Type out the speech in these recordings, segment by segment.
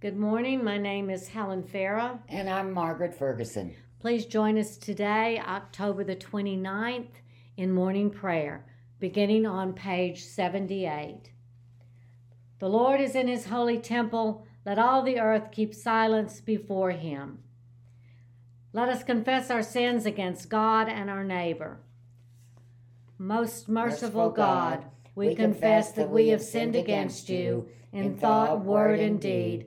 Good morning. My name is Helen Farah. And I'm Margaret Ferguson. Please join us today, October the 29th, in morning prayer, beginning on page 78. The Lord is in his holy temple. Let all the earth keep silence before him. Let us confess our sins against God and our neighbor. Most merciful God, we confess that we have sinned against you in thought, word, and deed,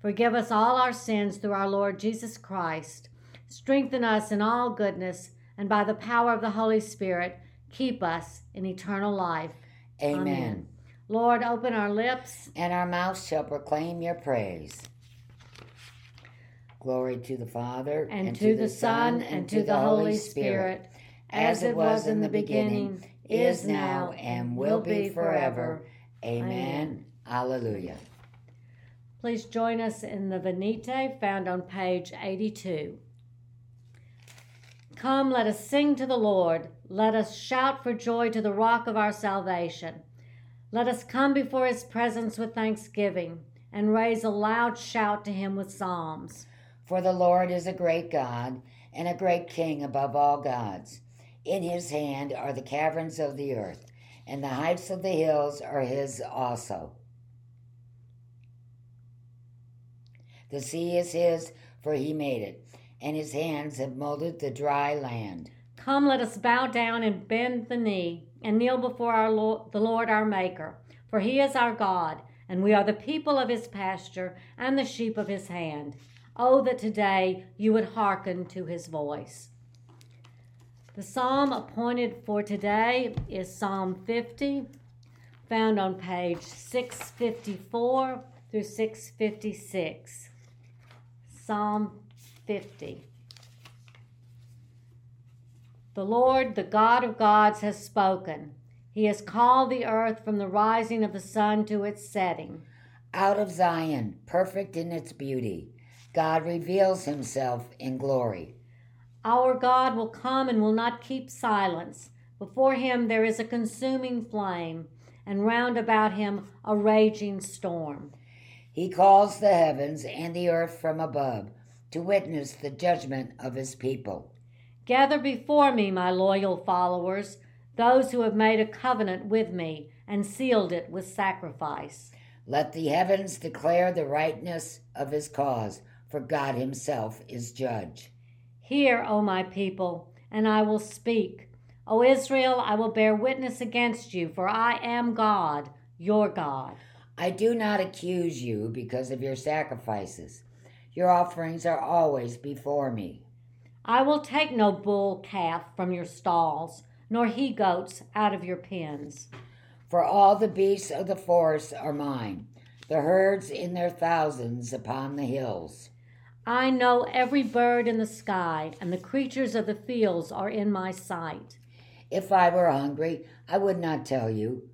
Forgive us all our sins through our Lord Jesus Christ. Strengthen us in all goodness, and by the power of the Holy Spirit, keep us in eternal life. Amen. Amen. Lord, open our lips, and our mouths shall proclaim your praise. Glory to the Father, and, and to, to the Son, and to the Holy Spirit, as it was in the beginning, is now, and will be forever. Amen. Alleluia. Please join us in the Venite found on page 82. Come, let us sing to the Lord. Let us shout for joy to the rock of our salvation. Let us come before his presence with thanksgiving and raise a loud shout to him with psalms. For the Lord is a great God and a great King above all gods. In his hand are the caverns of the earth, and the heights of the hills are his also. The sea is his, for he made it, and his hands have molded the dry land. Come, let us bow down and bend the knee and kneel before our Lord, the Lord our Maker, for he is our God, and we are the people of his pasture and the sheep of his hand. Oh, that today you would hearken to his voice. The psalm appointed for today is Psalm 50, found on page 654 through 656. Psalm 50. The Lord, the God of gods, has spoken. He has called the earth from the rising of the sun to its setting. Out of Zion, perfect in its beauty, God reveals himself in glory. Our God will come and will not keep silence. Before him there is a consuming flame, and round about him a raging storm. He calls the heavens and the earth from above to witness the judgment of his people. Gather before me, my loyal followers, those who have made a covenant with me and sealed it with sacrifice. Let the heavens declare the rightness of his cause, for God himself is judge. Hear, O my people, and I will speak. O Israel, I will bear witness against you, for I am God, your God. I do not accuse you because of your sacrifices. Your offerings are always before me. I will take no bull calf from your stalls, nor he goats out of your pens. For all the beasts of the forest are mine, the herds in their thousands upon the hills. I know every bird in the sky, and the creatures of the fields are in my sight. If I were hungry, I would not tell you,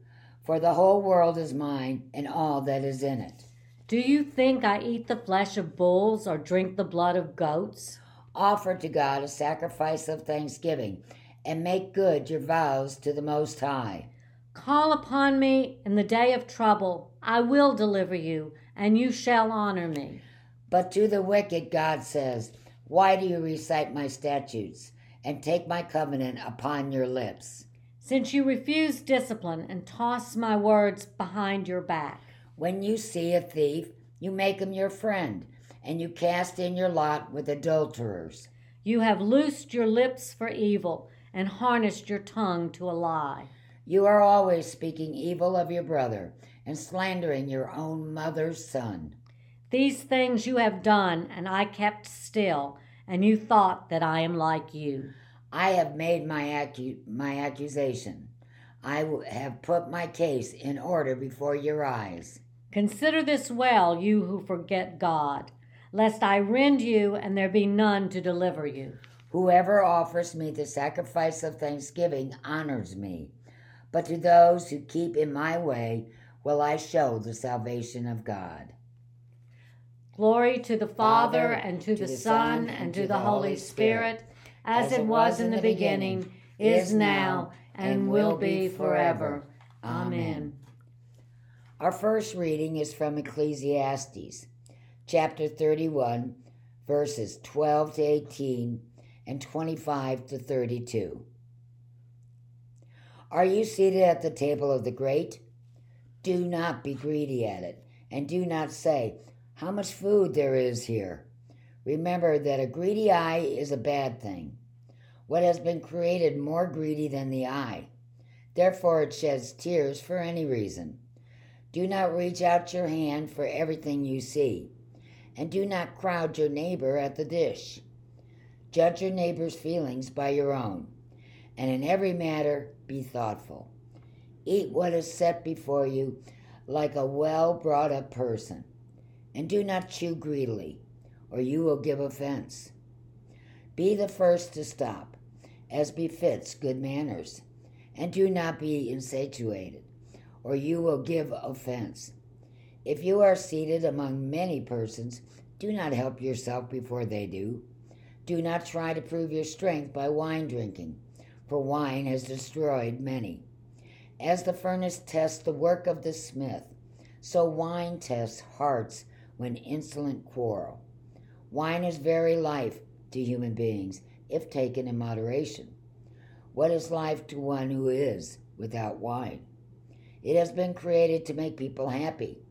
for the whole world is mine and all that is in it. Do you think I eat the flesh of bulls or drink the blood of goats? Offer to God a sacrifice of thanksgiving and make good your vows to the Most High. Call upon me in the day of trouble. I will deliver you, and you shall honor me. But to the wicked, God says, Why do you recite my statutes and take my covenant upon your lips? Since you refuse discipline and toss my words behind your back. When you see a thief, you make him your friend, and you cast in your lot with adulterers. You have loosed your lips for evil and harnessed your tongue to a lie. You are always speaking evil of your brother and slandering your own mother's son. These things you have done, and I kept still, and you thought that I am like you. I have made my, accu- my accusation. I have put my case in order before your eyes. Consider this well, you who forget God, lest I rend you and there be none to deliver you. Whoever offers me the sacrifice of thanksgiving honors me, but to those who keep in my way will I show the salvation of God. Glory to the Father, and to, the, Son, and to the Holy Spirit, as it was in the beginning, is now, and will be forever. Amen. Our first reading is from Ecclesiasticus, chapter 31, verses 12 to 18 and 25 to 32. Are you seated at the table of the great? Do not be greedy at it, and do not say, How much food there is here. Remember that a greedy eye is a bad thing. What has been created more greedy than the eye? Therefore it sheds tears for any reason. Do not reach out your hand for everything you see, and do not crowd your neighbor at the dish. Judge your neighbor's feelings by your own, and in every matter be thoughtful. Eat what is set before you like a well brought up person, and do not chew greedily, or you will give offense. Be the first to stop, as befits good manners, and do not be insatiated, or you will give offense. If you are seated among many persons, do not help yourself before they do. Do not try to prove your strength by wine drinking, for wine has destroyed many. As the furnace tests the work of the smith, so wine tests hearts when insolent quarrel. Wine is very life to human beings if taken in moderation. What is life to one who is without wine? It has been created to make people happy.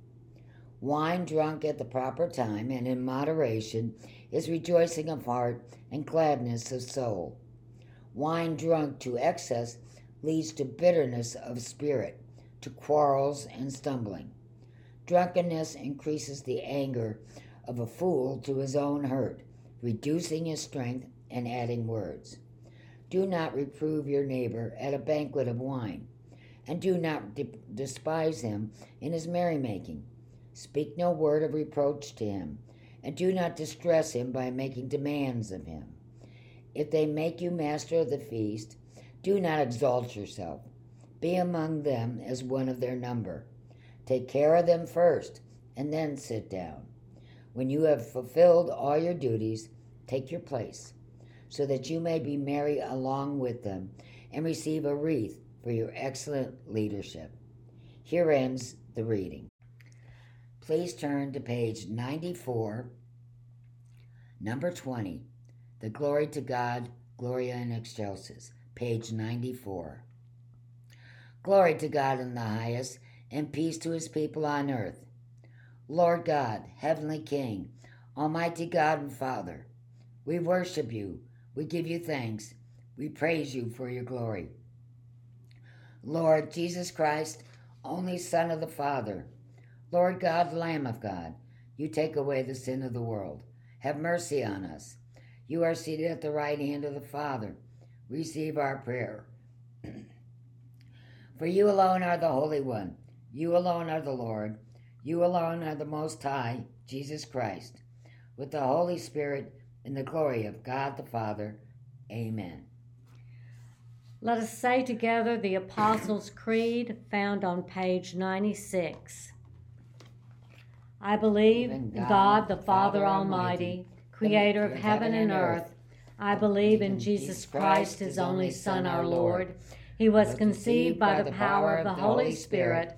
Wine drunk at the proper time and in moderation is rejoicing of heart and gladness of soul. Wine drunk to excess leads to bitterness of spirit, to quarrels and stumbling. Drunkenness increases the anger of a fool to his own hurt, reducing his strength and adding words. Do not reprove your neighbor at a banquet of wine, and do not de- despise him in his merrymaking. Speak no word of reproach to him, and do not distress him by making demands of him. If they make you master of the feast, do not exalt yourself. Be among them as one of their number. Take care of them first, and then sit down. When you have fulfilled all your duties, take your place, so that you may be merry along with them and receive a wreath for your excellent leadership. Here ends the reading. Please turn to page 94, number 20, the Glory to God, Gloria in Excelsis, page 94. Glory to God in the highest, and peace to his people on earth. Lord God, Heavenly King, Almighty God and Father, we worship you, we give you thanks, we praise you for your glory. Lord Jesus Christ, only Son of the Father, Lord God, Lamb of God, you take away the sin of the world. Have mercy on us. You are seated at the right hand of the Father. Receive our prayer. For you alone are the Holy One. You alone are the Lord. You alone are the Most High, Jesus Christ, with the Holy Spirit in the glory of God the Father. Amen. Let us say together the Apostles' Creed found on page 96. I believe in God the Father Almighty, creator of heaven and earth. I believe in Jesus Christ, his only Son, our Lord. He was conceived by the power of the Holy Spirit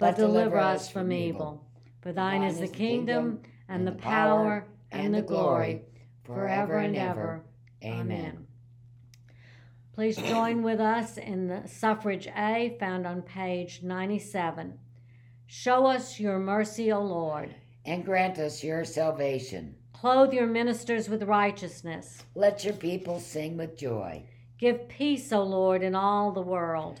but deliver us from evil. For thine is the kingdom, and the power, and the glory, forever and ever. Amen. Please join with us in the suffrage A found on page 97. Show us your mercy, O Lord. And grant us your salvation. Clothe your ministers with righteousness. Let your people sing with joy. Give peace, O Lord, in all the world.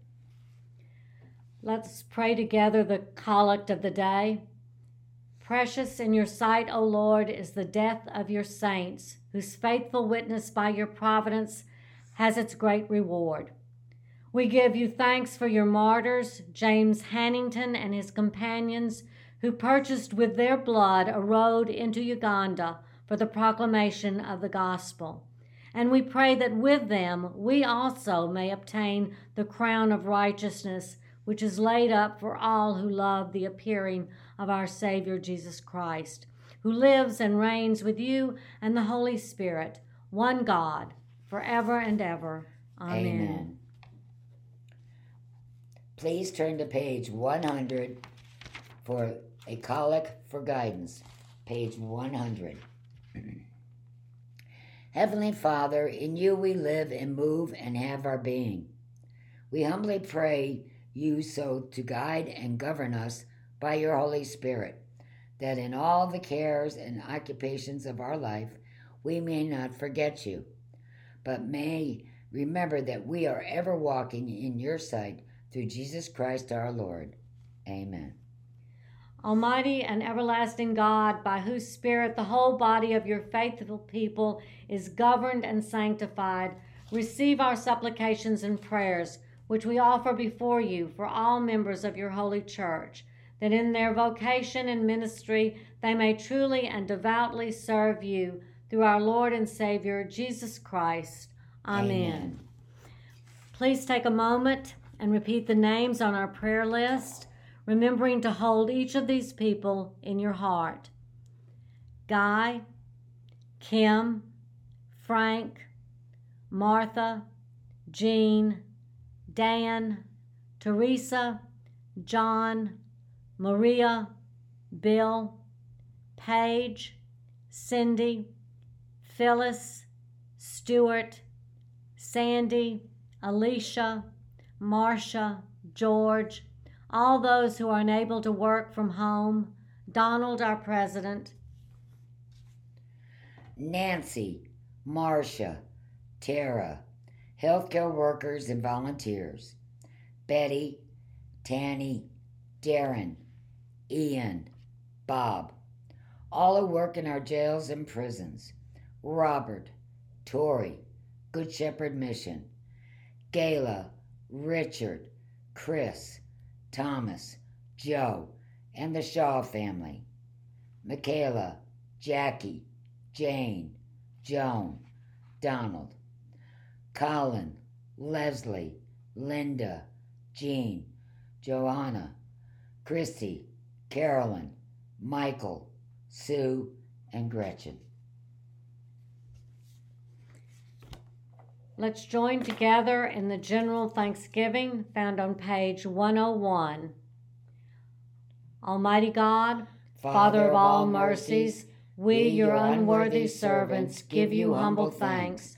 Let's pray together the collect of the day. Precious in your sight, O Lord, is the death of your saints, whose faithful witness by your providence has its great reward. We give you thanks for your martyrs, James Hannington and his companions, who purchased with their blood a road into Uganda for the proclamation of the gospel. And we pray that with them we also may obtain the crown of righteousness, which is laid up for all who love the appearing of our Savior Jesus Christ, who lives and reigns with you and the Holy Spirit, one God, forever and ever. Amen. Amen. Please turn to page 100 for a collect for guidance. Page 100. Heavenly Father, in you we live and move and have our being. We humbly pray you so to guide and govern us by your Holy Spirit, that in all the cares and occupations of our life we may not forget you, but may remember that we are ever walking in your sight through Jesus Christ our Lord. Amen. Almighty and everlasting God, by whose Spirit the whole body of your faithful people is governed and sanctified, receive our supplications and prayers, which we offer before you for all members of your holy church, that in their vocation and ministry they may truly and devoutly serve you through our Lord and Savior, Jesus Christ. Amen. Amen. Please take a moment and repeat the names on our prayer list, remembering to hold each of these people in your heart Guy, Kim, Frank, Martha, Jean, Dan, Teresa, John, Maria, Bill, Paige, Cindy, Phyllis, Stuart, Sandy, Alicia, Marcia, George, all those who are unable to work from home, Donald, our president, Nancy, Marcia, Tara, healthcare workers and volunteers, Betty, Tanny, Darren, Ian, Bob, all who work in our jails and prisons, Robert, Tori, Good Shepherd Mission, Gayla, Richard, Chris, Thomas, Joe, and the Shaw family, Michaela, Jackie, Jane, Joan, Donald, Colin, Leslie, Linda, Jean, Joanna, Christy, Carolyn, Michael, Sue, and Gretchen. Let's join together in the general thanksgiving found on page 101. Almighty God, Father, Father of all mercies, we, your unworthy servants, give you humble thanks